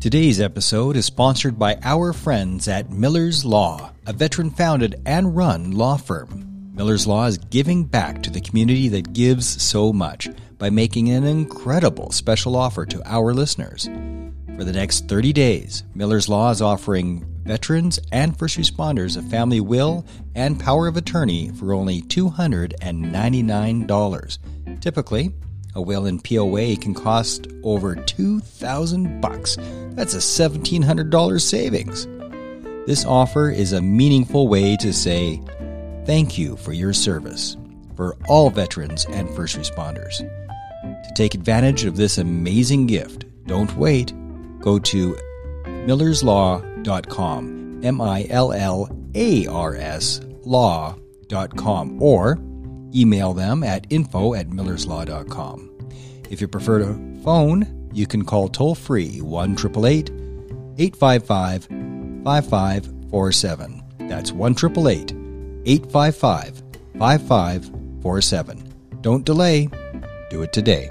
Today's episode is sponsored by our friends at Millar's Law, a veteran founded and run law firm. Millar's Law is giving back to the community that gives so much by making an incredible special offer to our listeners. For the next 30 days, Millar's Law is offering veterans and first responders a family will and power of attorney for only $299. Typically, a will in POA can cost over 2000 bucks. That's a $1700 savings. This offer is a meaningful way to say thank you for your service for all veterans and first responders. To take advantage of this amazing gift, don't wait. Go to millarslaw.com, M I L L A R S law.com, or email them at info at millarslaw.com. If you prefer to phone, you can call toll free 1 855 5547. That's 1 855 5547. Don't delay, do it today.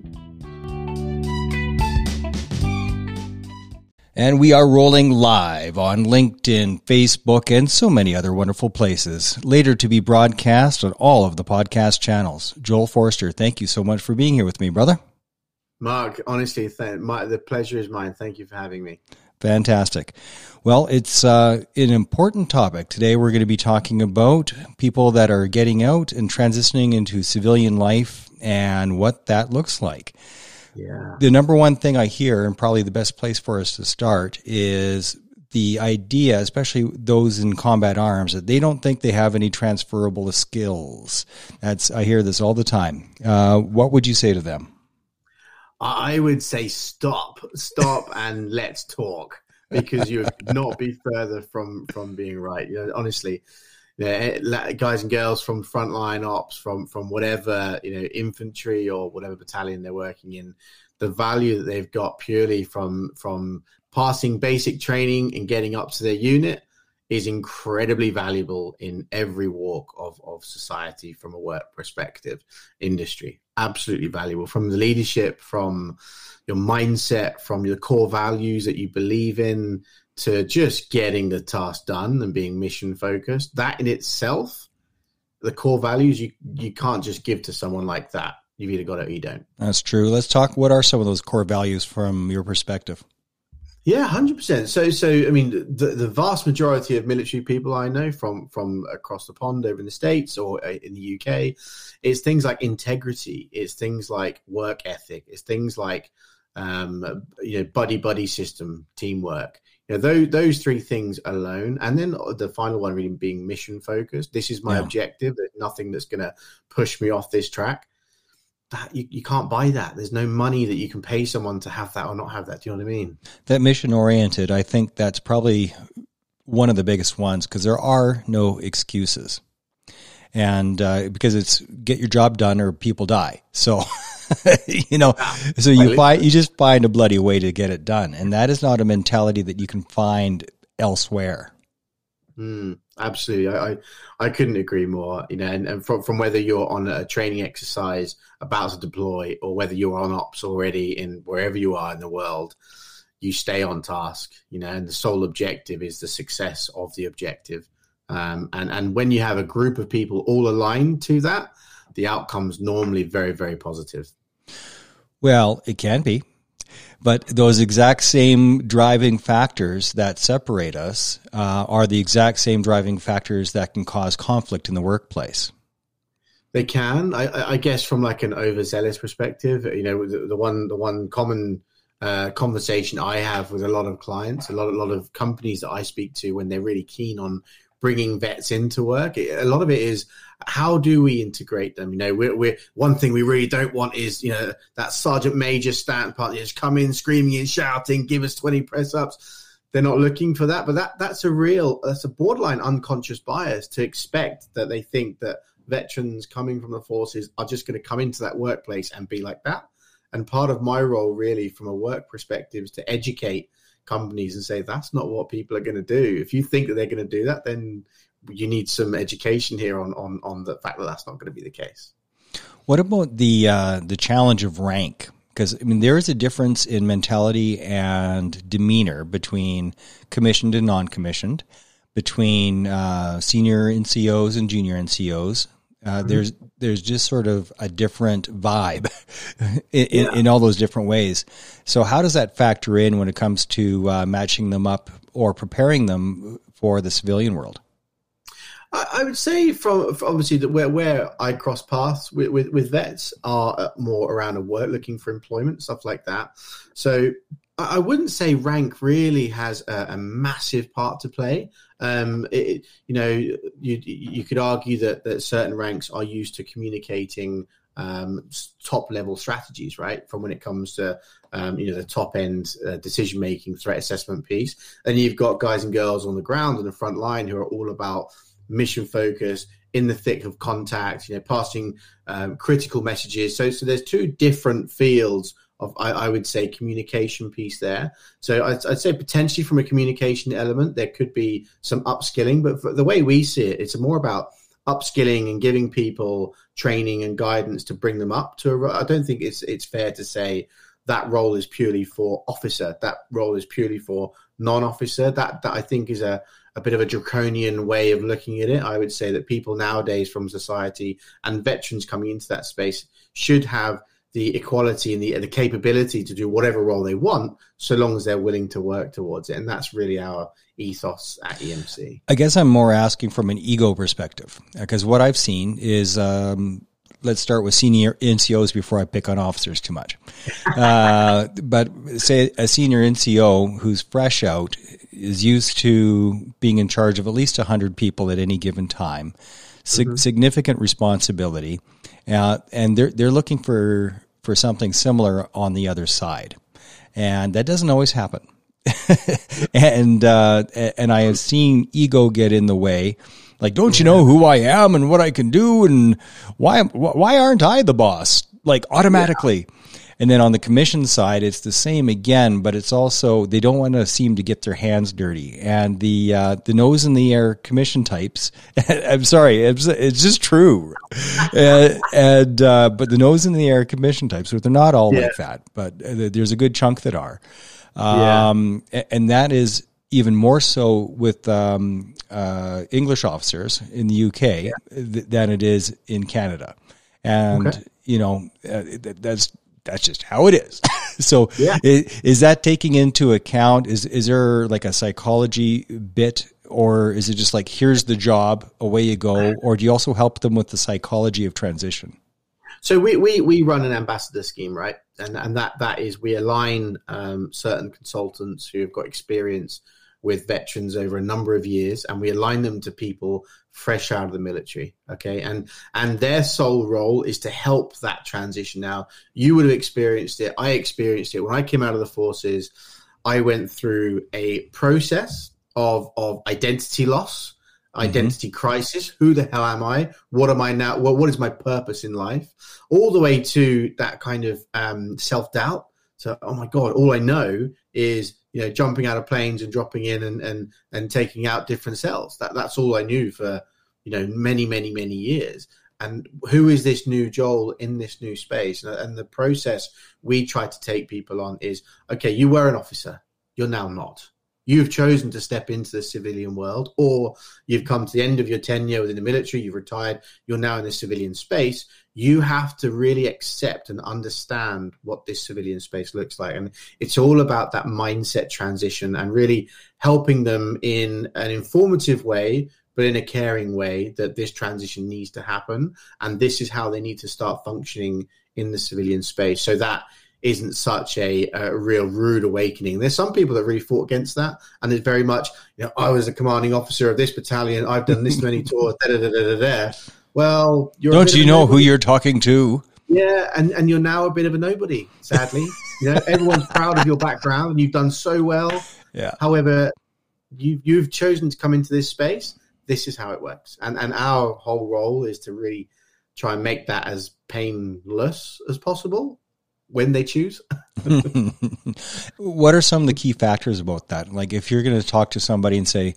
And we are rolling live on LinkedIn, Facebook, and so many other wonderful places. Later to be broadcast on all of the podcast channels. Joel Forster, thank you so much for being here with me, brother. Mark, honestly, th- my, the pleasure is mine. Thank you for having me. Fantastic. Well, it's uh, an important topic. Today we're going to be talking about people that are getting out and transitioning into civilian life and what that looks like. Yeah. The number one thing I hear, and probably the best place for us to start, is the idea, especially those in combat arms, that they don't think they have any transferable skills. That's I hear this all the time. Uh, what would you say to them? I would say stop, stop, and let's talk because you would not be further from from being right. You know, honestly, yeah, eh, guys and girls from frontline ops, from from whatever you know, infantry or whatever battalion they're working in, the value that they've got purely from from passing basic training and getting up to their unit is incredibly valuable in every walk of, of society from a work perspective, industry. Absolutely valuable from the leadership, from your mindset, from your core values that you believe in, to just getting the task done and being mission focused, that in itself, the core values you you can't just give to someone like that. You've either got it or you don't. That's true. Let's talk. What are some of those core values from your perspective? Yeah, hundred percent. So, so I mean, the the vast majority of military people I know from from across the pond over in the states or uh, in the UK, it's things like integrity. It's things like work ethic. It's things like um, you know buddy buddy system, teamwork You know, those those three things alone, and then the final one really being mission focused. This is my yeah. objective. There's nothing that's going to push me off this track. That you, you can't buy that. There's no money that you can pay someone to have that or not have that. Do you know what I mean? That mission oriented, I think that's probably one of the biggest ones because there are no excuses, and uh, because it's get your job done or people die. So. you know, so you find you just find a bloody way to get it done, and that is not a mentality that you can find elsewhere. Mm, absolutely, I, I, I couldn't agree more. You know, and, and from from whether you're on a training exercise about to deploy, or whether you're on ops already in wherever you are in the world, you stay on task. You know, and the sole objective is the success of the objective. Um, and and when you have a group of people all aligned to that, the outcome's normally very very positive. Well, it can be. But those exact same driving factors that separate us uh, are the exact same driving factors that can cause conflict in the workplace. They can, I, I guess, from like an overzealous perspective. You know, the, the one the one common uh, conversation I have with a lot of clients, a lot a lot of companies that I speak to when they're really keen on bringing vets into work. A lot of it is how do we integrate them? You know, we're, we're one thing we really don't want is you know that sergeant major stand part just come in screaming and shouting, give us twenty press ups. they're not looking for that. But that that's a real that's a borderline unconscious bias to expect that they think that veterans coming from the forces are just going to come into that workplace and be like that. And part of my role, really, from a work perspective, is to educate companies and say that's not what people are going to do. If you think that they're going to do that, then you need some education here on on on the fact that that's not going to be the case. What about the uh, the challenge of rank? Because I mean, there is a difference in mentality and demeanor between commissioned and non-commissioned, between uh, senior NCOs and junior NCOs. Uh, mm-hmm. There's there's just sort of a different vibe in, yeah. in, all those different ways. So how does that factor in when it comes to uh, matching them up or preparing them for the civilian world? I, would say from, from, obviously that where where I cross paths with, with, with vets are uh, more around a work, looking for employment, stuff like that. So I wouldn't say rank really has a, a massive part to play. Um, it, you know, you you could argue that that certain ranks are used to communicating um, top level strategies, right? From when it comes to um, you know the top end uh, decision making, threat assessment piece, and you've got guys and girls on the ground in the front line who are all about mission focus in the thick of contact, you know, passing um, critical messages. So, so there's two different fields of, I, I would say, communication piece there. So I'd, I'd, say potentially from a communication element, there could be some upskilling, but the way we see it, it's more about upskilling and giving people training and guidance to bring them up to. A, I don't think it's it's fair to say that role is purely for officer. That role is purely for non-officer. That that I think is a a bit of a draconian way of looking at it. I would say that people nowadays from society and veterans coming into that space should have the equality and the, the capability to do whatever role they want, so long as they're willing to work towards it. And that's really our ethos at EMC. I guess I'm more asking from an ego perspective, because what I've seen is um, let's start with senior NCOs before I pick on officers too much. Uh, but say a senior NCO who's fresh out is used to being in charge of at least 100 people at any given time, Sig- mm-hmm. significant responsibility, uh, and they're, they're looking for, for something similar on the other side. And that doesn't always happen. and uh, and I have seen ego get in the way like, don't you know who I am and what I can do and why why aren't I the boss? Like automatically. Yeah. And then on the commission side, it's the same again, but it's also they don't want to seem to get their hands dirty. And the uh, the nose in the air commission types, I'm sorry, it's, it's just true. uh, and uh, but the nose in the air commission types, they're not all yeah. like that, but uh, there's a good chunk that are. Um, yeah. and that is even more so with um, uh, English officers in the UK yeah. th- than it is in Canada, and okay. you know uh, that's that's just how it is. so yeah. is, is, that taking into account? Is is there like a psychology bit, or is it just like here's the job, away you go, or do you also help them with the psychology of transition? So we, we, we run an ambassador scheme, right? And and that that is we align um, certain consultants who have got experience with veterans over a number of years and we align them to people fresh out of the military okay? And and their sole role is to help that transition. Now you would have experienced it i experienced it. When i came out of the forces i went through a process of of identity loss mm-hmm. identity mm-hmm. crisis. Who the hell am i? What am i now? What, what is my purpose in life? All the way to that kind of um, self-doubt. So oh my god all i know is you know, jumping out of planes and dropping in and and and taking out different cells. That that's all I knew for you know many many many years. And who is this new Joel in this new space? And, and the process we try to take people on is okay. You were an officer, you're now not. You've chosen to step into the civilian world, or you've come to the end of your tenure within the military, you've retired, you're now in the civilian space you have to really accept and understand what this civilian space looks like. And it's all about that mindset transition and really helping them in an informative way, but in a caring way that this transition needs to happen. And this is how they need to start functioning in the civilian space. So that isn't such a, a, real rude awakening. There's some people that really fought against that, and it's very much, you know, I was a commanding officer of this battalion. I've done this many tours. Da, da, da, da, da, well, don't you know who you're talking to? Yeah, and, and you're now a bit of a nobody, sadly. you know, everyone's proud of your background and you've done so well. Yeah. However, you you've chosen to come into this space. This is how it works, and and our whole role is to really try and make that as painless as possible when they choose. what are some of the key factors about that? Like, if you're going to talk to somebody and say,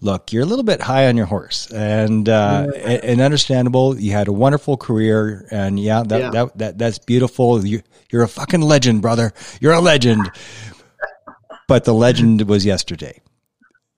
look, you're a little bit high on your horse, and uh, yeah. and understandable. You had a wonderful career, and yeah, that yeah. That, that that's beautiful. You you're a fucking legend, brother. You're a legend. but the legend was yesterday.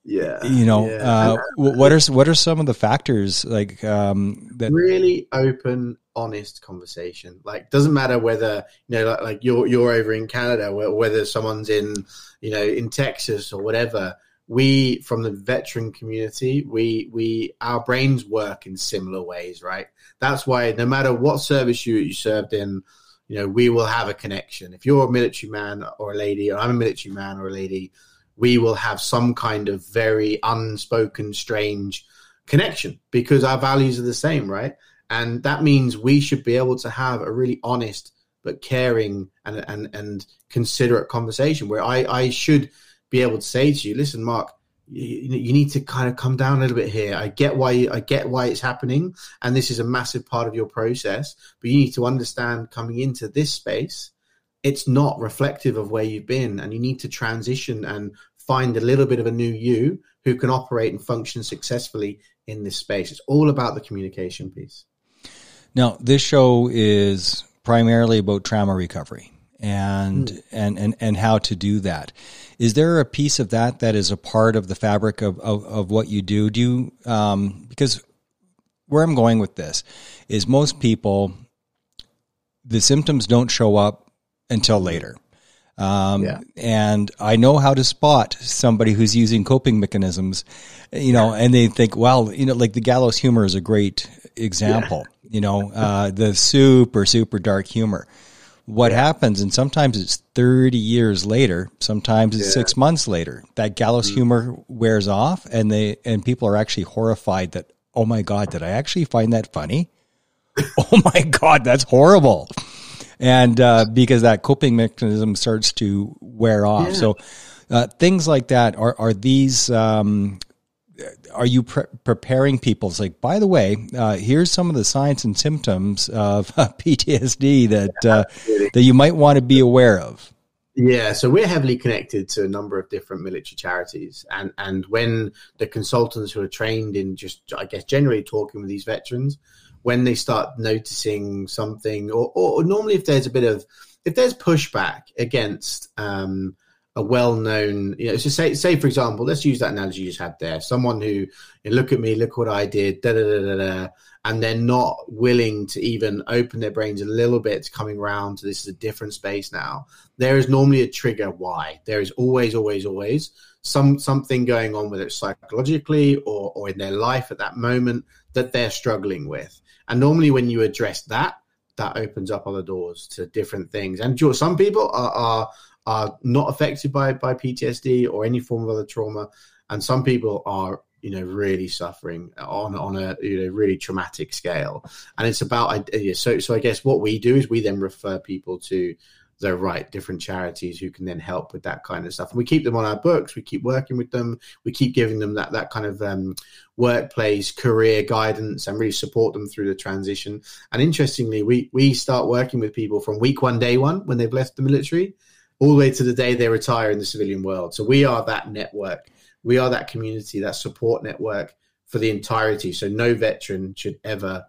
Yeah, you know, yeah. Uh, what are what are some of the factors like um, that really open, honest conversation? Like, doesn't matter whether you know, like, like you're you're over in Canada, whether someone's in you know in Texas or whatever we from the veteran community we we our brains work in similar ways right that's why no matter what service you you served in you know we will have a connection if you're a military man or a lady or i'm a military man or a lady we will have some kind of very unspoken strange connection because our values are the same right and that means we should be able to have a really honest but caring and and and considerate conversation where i i should be able to say to you, listen, Mark, you, you, need to kind of come down a little bit here. I get why I get why it's happening, and this is a massive part of your process. But you need to understand coming into this space, it's not reflective of where you've been, and you need to transition and find a little bit of a new you who can operate and function successfully in this space. It's all about the communication piece. Now, this show is primarily about trauma recovery and mm. and and and how to do that. Is there a piece of that that is a part of the fabric of of, of what you do? Do you um, because where I'm going with this is most people the symptoms don't show up until later. Um, yeah. And I know how to spot somebody who's using coping mechanisms, you know, and they think, well, you know, like the gallows humor is a great example, yeah. you know, uh, the super, super dark humor what yeah. happens, and sometimes it's 30 years later, sometimes it's six months later, that gallows mm. humor wears off and they, and people are actually horrified that, oh my God, did I actually find that funny? oh my God, that's horrible. And, uh, because that coping mechanism starts to wear off. Yeah. So, uh, things like that are, are these, um, are you pre- preparing people? It's like, by the way, uh, here's some of the signs and symptoms of PTSD that uh, that you might want to be aware of. Yeah, so we're heavily connected to a number of different military charities, and and when the consultants who are trained in just, I guess, generally talking with these veterans, when they start noticing something, or, or normally if there's a bit of if there's pushback against um, a well-known, you know, so say, say for example, let's use that analogy you just had there. Someone who, you know, look at me, look what I did, da da da da da, and they're not willing to even open their brains a little bit to coming around to this is a different space now. There is normally a trigger why. There is always, always, always some something going on, whether it's psychologically or or in their life at that moment that they're struggling with. And normally, when you address that, that opens up other doors to different things. And sure, some people are, are are not affected by by PTSD or any form of other trauma, and some people are you know really suffering on on a you know really traumatic scale. And it's about so so I guess what we do is we then refer people to the right different charities who can then help with that kind of stuff. And we keep them on our books. We keep working with them. We keep giving them that that kind of um, workplace career guidance and really support them through the transition. And interestingly, we we start working with people from week one, day one when they've left the military all the way to the day they retire in the civilian world. So we are that network. We are that community, that support network for the entirety. So no veteran should ever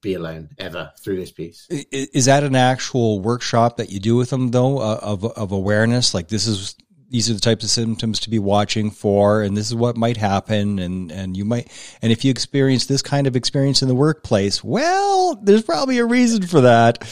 be alone ever through this piece. Is that an actual workshop that you do with them though uh, of of awareness? Like this is these are the types of symptoms to be watching for, and this is what might happen, and and you might, and if you experience this kind of experience in the workplace, well, there's probably a reason for that.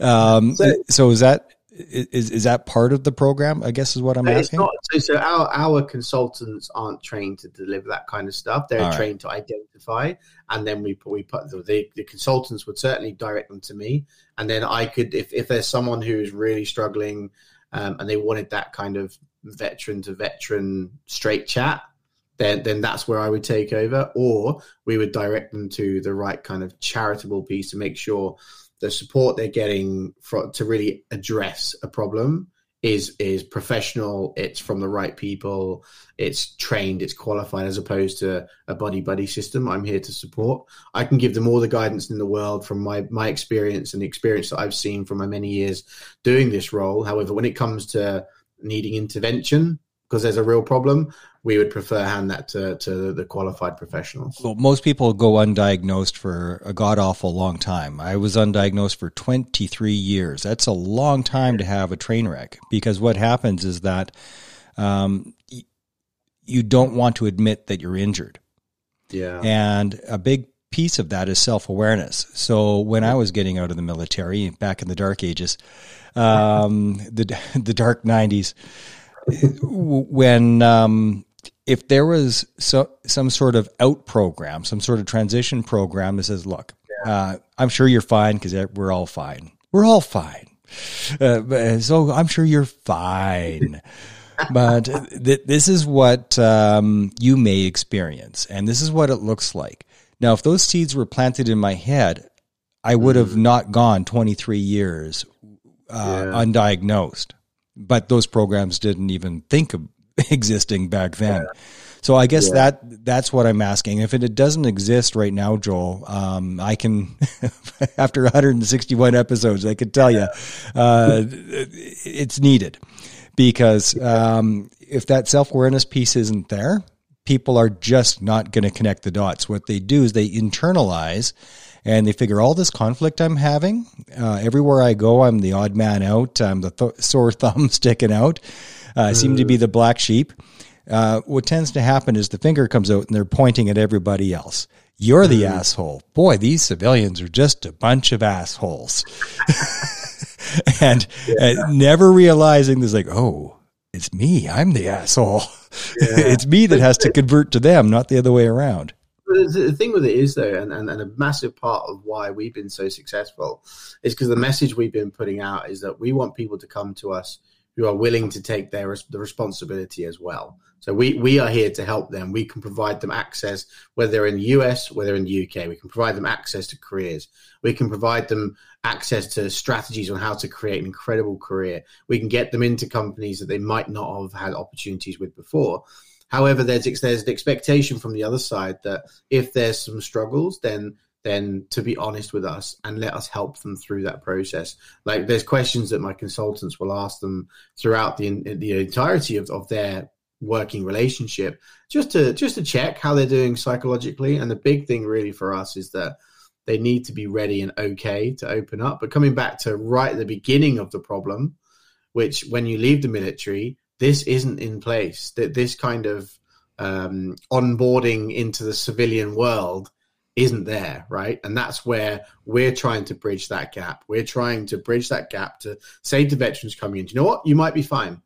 Um, so, so is that is is that part of the program? I guess is what I'm asking. Not, so, so our our consultants aren't trained to deliver that kind of stuff. They're All trained right. to identify, and then we we put the, the, the consultants would certainly direct them to me, and then I could if if there's someone who is really struggling, um, and they wanted that kind of veteran to veteran straight chat. Then, then that's where I would take over, or we would direct them to the right kind of charitable piece to make sure the support they're getting for, to really address a problem is is professional. It's from the right people. It's trained. It's qualified as opposed to a buddy buddy system. I'm here to support. I can give them all the guidance in the world from my my experience and the experience that i've seen from my many years doing this role. However when it comes to needing intervention because there's a real problem we would prefer hand that to, to the qualified professionals. Well, most people go undiagnosed for a god awful long time. I was undiagnosed for 23 years. That's a long time to have a train wreck because what happens is that um, you don't want to admit that you're injured. Yeah. And a big piece of that is self awareness. So when I was getting out of the military back in the dark ages, um, the the dark 90s, when um, if there was so, some sort of out program, some sort of transition program that says, look, yeah. uh, I'm sure you're fine because we're all fine. We're all fine. Uh, so I'm sure you're fine. but th- this is what um, you may experience, and this is what it looks like. Now, if those seeds were planted in my head, I would have mm-hmm. not gone 23 years uh, yeah. undiagnosed. But those programs didn't even think of existing back then. Yeah. So I guess yeah. that that's what I'm asking. If it, it doesn't exist right now, Joel, um, I can after 161 episodes, I could tell you uh, it's needed because um, if that self awareness piece isn't there, people are just not going to connect the dots. What they do is they internalize and they figure all this conflict I'm having. Uh, everywhere I go, I'm the odd man out. I'm the th- sore thumb sticking out uh, seem to be the black sheep. Uh, what tends to happen is the finger comes out and they're pointing at everybody else. You're the mm. asshole. Boy, these civilians are just a bunch of assholes. and yeah. uh, never realizing this, like, oh, it's me. I'm the asshole. Yeah. it's me that has to convert to them, not the other way around. The thing with it is, though, and, and, and a massive part of why we've been so successful is because the message we've been putting out is that we want people to come to us who are willing to take their the responsibility as well. So we we are here to help them. We can provide them access, whether they're in the US, whether in the UK. We can provide them access to careers. We can provide them access to strategies on how to create an incredible career. We can get them into companies that they might not have had opportunities with before. However, there's there's an expectation from the other side that if there's some struggles, then then to be honest with us and let us help them through that process. Like there's questions that my consultants will ask them throughout the the entirety of, of their working relationship, just to just to check how they're doing psychologically. And the big thing really for us is that they need to be ready and okay to open up. But coming back to right at the beginning of the problem, which when you leave the military, this isn't in place. That this kind of um, onboarding into the civilian world isn't there, right? And that's where we're trying to bridge that gap. We're trying to bridge that gap to say to veterans coming in, you know what? You might be fine.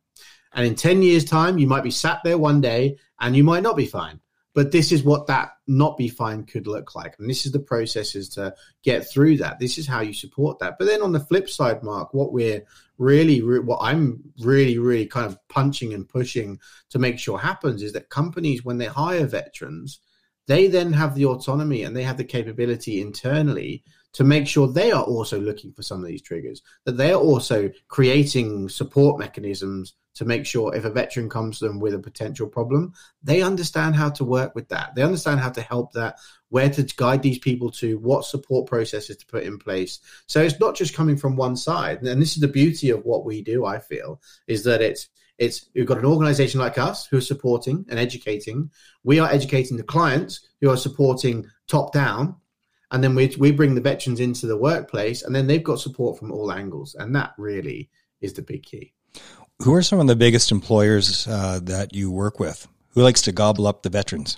And in 10 years' time, you might be sat there one day and you might not be fine. But this is what that not be fine could look like. And this is the processes to get through that. This is how you support that. But then on the flip side, Mark, what we're really, what I'm really, really kind of punching and pushing to make sure happens is that companies, when they hire veterans, they then have the autonomy and they have the capability internally to make sure they are also looking for some of these triggers, that they're also creating support mechanisms to make sure if a veteran comes to them with a potential problem, they understand how to work with that. They understand how to help that, where to guide these people to, what support processes to put in place. So it's not just coming from one side. And this is the beauty of what we do, I feel, is that it's it's we've got an organization like us who are supporting and educating. We are educating the clients who are supporting top down. And then we, we bring the veterans into the workplace and then they've got support from all angles. And that really is the big key. Who are some of the biggest employers uh, that you work with? Who likes to gobble up the veterans?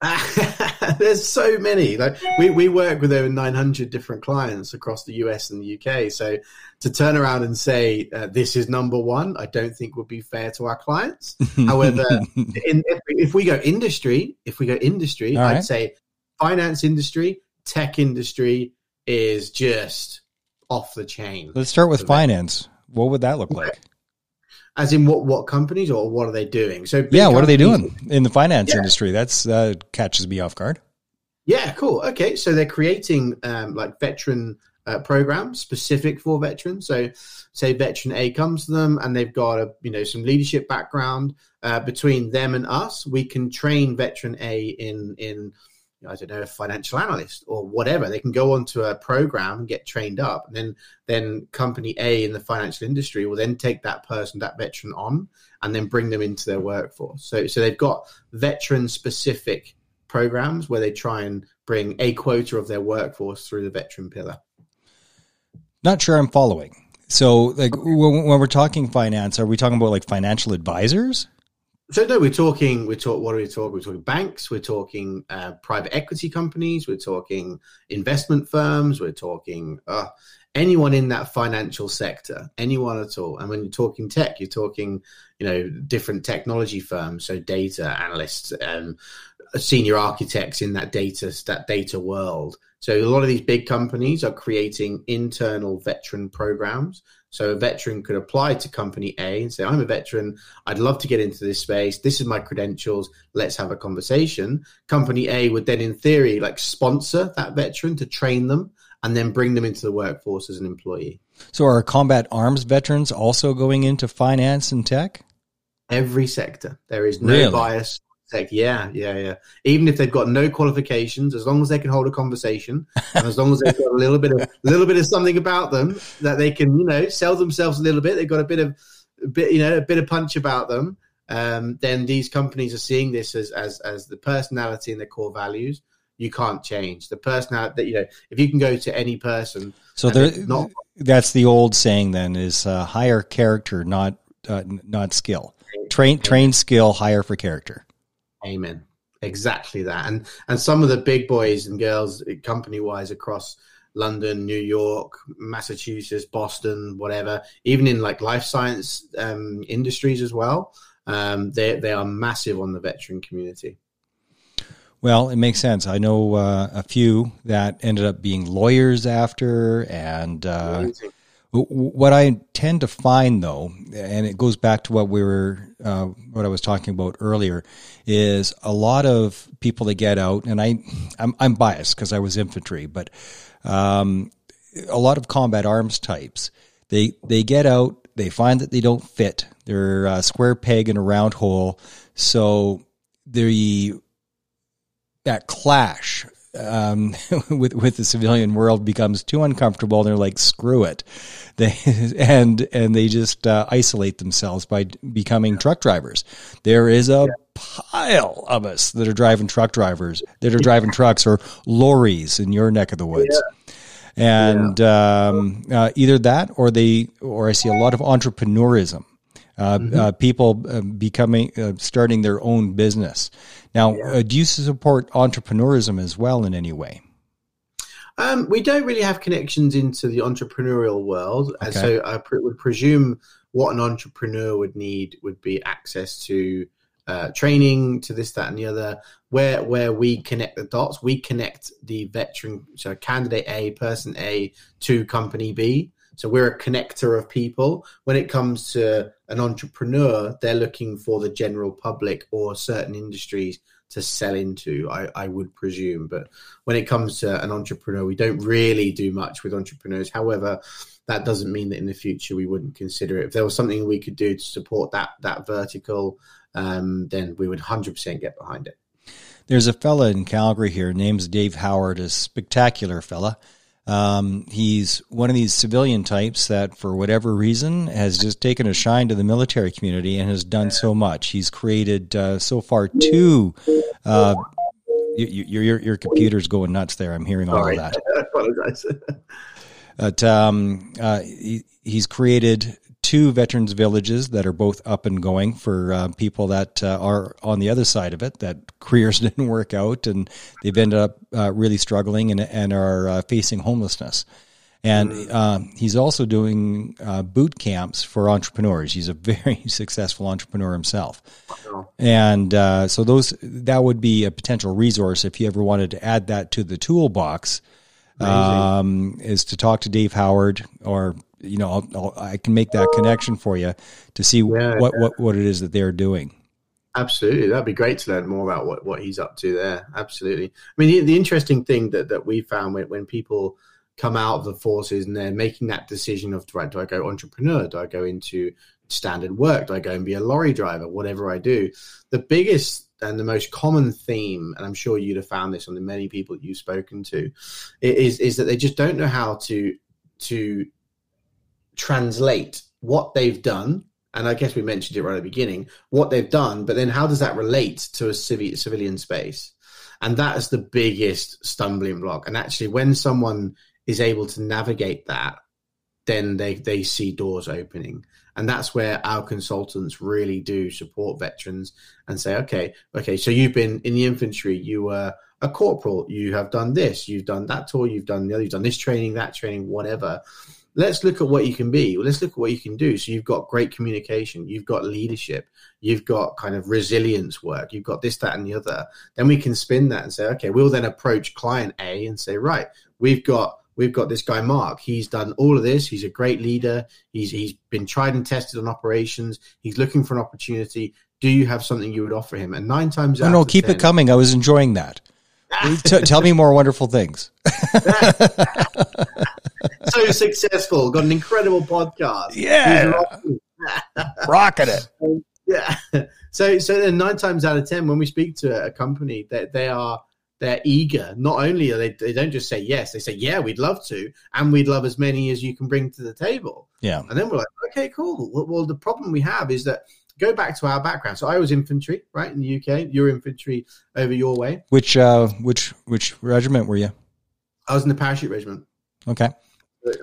There's so many. Like we, we work with over 900 different clients across the US and the UK. So to turn around and say uh, this is number one, I don't think would be fair to our clients. However, in, if, if, we go industry, if we go industry, All I'd right. say finance industry, tech industry is just off the chain. Let's start with finance. What would that look like? As in what what companies or what are they doing? So yeah, what are they doing in the finance yeah. industry? That's uh, catches me off guard. Yeah, cool. Okay, so they're creating um, like veteran uh, programs specific for veterans. So, say veteran A comes to them and they've got a you know some leadership background uh, between them and us. We can train veteran A in in I don't know, a financial analyst or whatever. They can go onto a program and get trained up, and then then company A in the financial industry will then take that person, that veteran, on, and then bring them into their workforce. So so they've got veteran specific programs where they try and bring a quota of their workforce through the veteran pillar. Not sure I'm following. So, like when, when we're talking finance, are we talking about like financial advisors? So no, we're talking. We're talk. What are we talking? We're talking banks. We're talking uh, private equity companies. We're talking investment firms. We're talking uh, anyone in that financial sector, anyone at all. And when you're talking tech, you're talking, you know, different technology firms. So data analysts, um, senior architects in that data that data world. So a lot of these big companies are creating internal veteran programs. So a veteran could apply to company A and say, "I'm a veteran. I'd love to get into this space. This is my credentials. Let's have a conversation." Company A would then, in theory, like sponsor that veteran to train them and then bring them into the workforce as an employee. So are combat arms veterans also going into finance and tech? Every sector. There is no Really? bias. Tech, yeah, yeah, yeah. Even if they've got no qualifications, as long as they can hold a conversation, and as long as they've got a little bit of a little bit of something about them that they can, you know, sell themselves a little bit, they've got a bit of a bit, you know, a bit of punch about them. Um, then these companies are seeing this as as as the personality and the core values. You can't change the personality. That you know, if you can go to any person, So there, not that's the old saying. Then is uh, hire character, not uh, not skill. Train train skill, hire for character. Amen. Exactly that. And and some of the big boys and girls company wise across London, New York, Massachusetts, Boston, whatever, even in like life science um, industries as well, um, they they are massive on the veteran community. Well, it makes sense. I know uh, a few that ended up being lawyers after, and uh, what I tend to find, though, and it goes back to what we were, uh, what I was talking about earlier, is a lot of people that get out, and I, I'm, I'm biased because I was infantry, but um, a lot of combat arms types, they they get out, they find that they don't fit, they're a square peg in a round hole, so the that clash um, with with the civilian world becomes too uncomfortable. They're like, screw it, they and and they just uh, isolate themselves by becoming truck drivers. There is a pile of us that are driving truck drivers that are driving trucks or lorries in your neck of the woods. And um, uh, either that, or they, or I see a lot of entrepreneurism. Uh, uh, people uh, becoming uh, starting their own business. Now, uh, do you support entrepreneurism as well in any way? Um, we don't really have connections into the entrepreneurial world, and Okay. so I would presume what an entrepreneur would need would be access to uh, training, to this, that, and the other. Where where we connect the dots, we connect the veteran, so candidate A, person A, to company B. So we're a connector of people. When it comes to an entrepreneur, they're looking for the general public or certain industries to sell into. I, I would presume, but when it comes to an entrepreneur, we don't really do much with entrepreneurs. However, that doesn't mean that in the future we wouldn't consider it. If there was something we could do to support that that vertical, um, then we would hundred percent get behind it. There's a fella in Calgary here, name's Dave Howard, a spectacular fella. Um, he's one of these civilian types that, for whatever reason, has just taken a shine to the military community and has done so much. He's created uh, so far two. Uh, your, your your your computer's going nuts there. I'm hearing all of that. I apologize. But um, uh, he, he's created two veterans villages that are both up and going for uh, people that uh, are on the other side of it that careers didn't work out and they've ended up uh, really struggling and, and are uh, facing homelessness. And uh, he's also doing uh, boot camps for entrepreneurs. He's a very successful entrepreneur himself. And uh, so those that would be a potential resource if you ever wanted to add that to the toolbox. Um, is to talk to Dave Howard, or you know, I'll, I'll, I can make that connection for you to see Yeah, what, what what it is that they're doing. Absolutely, that'd be great to learn more about what, what he's up to there. Absolutely. I mean, the, the interesting thing that, that we found when, when people come out of the forces and they're making that decision of right, do I go entrepreneur? Do I go into standard work? Do I go and be a lorry driver? Whatever I do, the biggest and the most common theme, and I'm sure you'd have found this on the many people you've spoken to, is is that they just don't know how to to translate what they've done. And I guess we mentioned it right at the beginning, what they've done, but then how does that relate to a civi- civilian space? And that is the biggest stumbling block. And actually, when someone is able to navigate that, then they, they see doors opening. And that's where our consultants really do support veterans and say, okay, okay, so you've been in the infantry, you were a corporal, you have done this, you've done that tour, you've done the other, you've done this training, that training, whatever. Let's look at what you can be. Let's look at what you can do. So you've got great communication, you've got leadership, you've got kind of resilience work, you've got this, that, and the other. Then we can spin that and say, okay, we'll then approach client A and say, right, we've got we've got this guy Mark. He's done all of this. He's a great leader. He's he's been tried and tested on operations. He's looking for an opportunity. Do you have something you would offer him? And nine times, oh, no, keep 10, it coming. I was enjoying that. T- tell me more wonderful things. so successful. Got an incredible podcast. Yeah, rocking it. Yeah. So so then nine times out of ten, when we speak to a company, that they, they are they're eager. Not only are they, they don't just say yes, they say, yeah, we'd love to. And we'd love as many as you can bring to the table. Yeah. And then we're like, okay, cool. Well, well, the problem we have is that go back to our background. So I was infantry, right, in the UK. You're infantry over your way. Which, uh, which, which regiment were you? I was in the parachute regiment. Okay.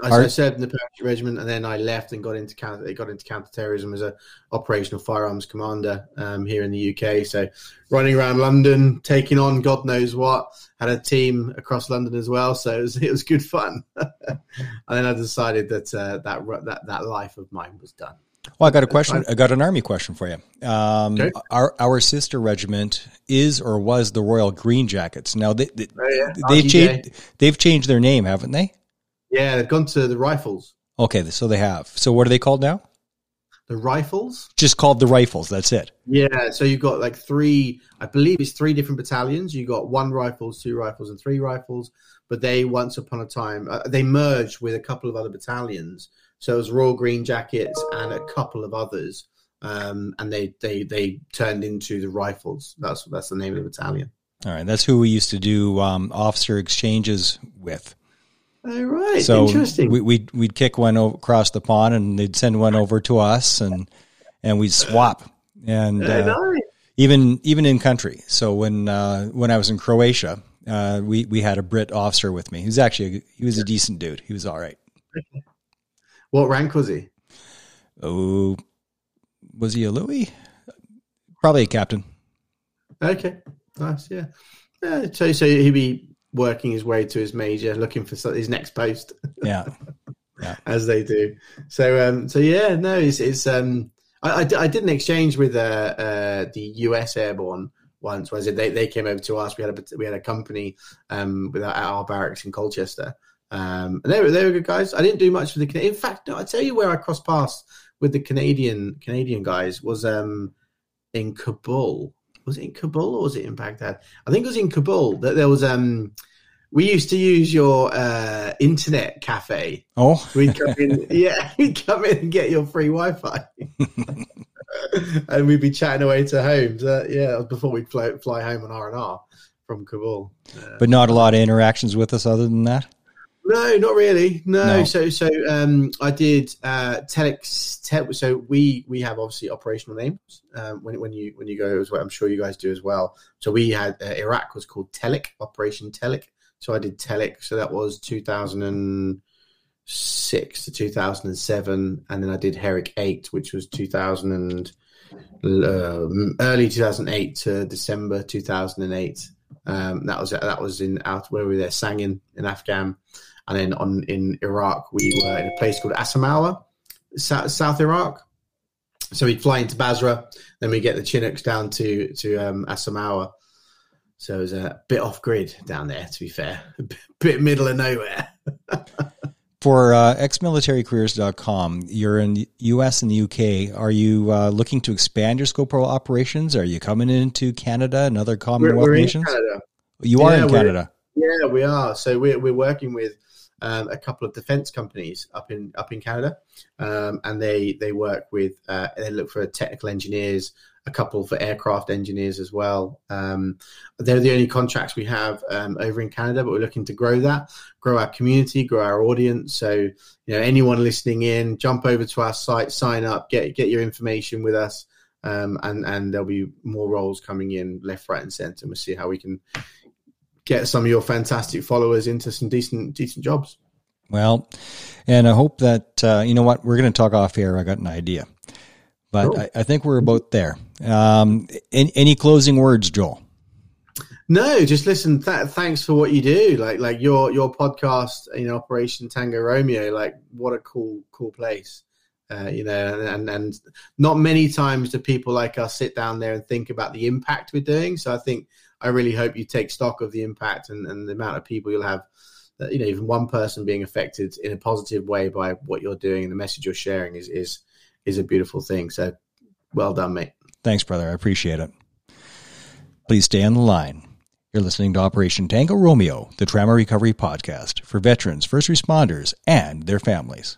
I, I served in the parachute regiment, and then I left and got into counter. Got into counterterrorism as a operational firearms commander um, here in the UK. So, running around London, taking on God knows what. Had a team across London as well, so it was, it was good fun. and then I decided that uh, that that that life of mine was done. Well, I got a question. I got an army question for you. Um, okay. Our our sister regiment is or was the Royal Green Jackets. Now they, they oh, yeah. changed they've changed their name, haven't they? Yeah, they've gone to the rifles. Okay, so they have. So what are they called now? The rifles. Just called the rifles. That's it. Yeah. So you've got like three. I believe it's three different battalions. You got one rifles, two rifles, and three rifles. But they once upon a time uh, they merged with a couple of other battalions. So it was Royal Green Jackets and a couple of others. Um, and they, they they turned into the rifles. That's that's the name of the battalion. All right, that's who we used to do um, officer exchanges with. All right. So Interesting. We, we'd we'd kick one across the pond, and they'd send one over to us, and and we'd swap. And uh, even even in country. So when uh, when I was in Croatia, uh, we we had a Brit officer with me. He was actually a, he was a decent dude. He was all right. What rank was he? Oh, was he a Louis? Probably a captain. Okay, nice. Yeah. yeah so so he'd be working his way to his major, looking for his next post. Yeah, yeah. as they do. So, um, so yeah, no, it's, it's um, I, I, I did an exchange with uh, uh, the US Airborne once. Was it they, they came over to us? We had a we had a company um with our, our barracks in Colchester. Um, and they were they were good guys. I didn't do much for the Canadian. In fact, no, I tell you where I crossed paths with the Canadian Canadian guys was um in Kabul was it in Kabul or was it in Baghdad? I think it was in Kabul that there was um we used to use your uh, internet cafe. Oh, we'd come in, yeah, we'd come in and get your free Wi-Fi, and we'd be chatting away to home. So, yeah, before we'd fly, fly home on R and R from Kabul. Uh, but not a lot of interactions with us other than that. No, not really. No. no. So, so um, I did uh, telex. Te- so we we have obviously operational names um, when when you when you go as well. I'm sure you guys do as well. So we had uh, Iraq was called Telic Operation Telic. So I did Telic. So that was 2006 to 2007, and then I did Herrick Eight, which was 2000 and uh, early 2008 to December 2008. Um, that was that was in out where we were there, Sangin in Afghan and then on in Iraq, we were in a place called Asamawa, South, South Iraq. So we'd fly into Basra, then we get the Chinooks down to to um, Asamawa. So it was a bit off grid down there, to be fair, a bit middle of nowhere. For uh, exmilitarycareers.com, you're in the US and the UK. Are you uh, looking to expand your scope of operations? Are you coming into Canada and other Commonwealth we're, we're nations? Canada. You are in Canada. Yeah, we are. So we're, we're working with um, a couple of defense companies up in up in Canada, um, and they they work with uh, they look for technical engineers, a couple for aircraft engineers as well. Um, they're the only contracts we have um, over in Canada, but we're looking to grow that, grow our community, grow our audience. So you know anyone listening in, jump over to our site, sign up, get get your information with us. Um, and and there'll be more roles coming in left, right, and centre. We'll see how we can get some of your fantastic followers into some decent decent jobs. Well, and I hope that uh, you know what we're going to talk off here. I got an idea, but cool. I, I, think we're about there. Um, any, any, closing words, Joel? No, just listen. Th- thanks for what you do. Like like your your podcast, you know, Operation Tango Romeo. Like what a cool cool place. Uh, you know, and, and not many times do people like us sit down there and think about the impact we're doing. So I think I really hope you take stock of the impact and, and the amount of people you'll have. That, you know, even one person being affected in a positive way by what you're doing and the message you're sharing is is is a beautiful thing. So, well done, mate. Thanks, brother. I appreciate it. Please stay on the line. You're listening to Operation Tango Romeo, the trauma recovery podcast for veterans, first responders, and their families.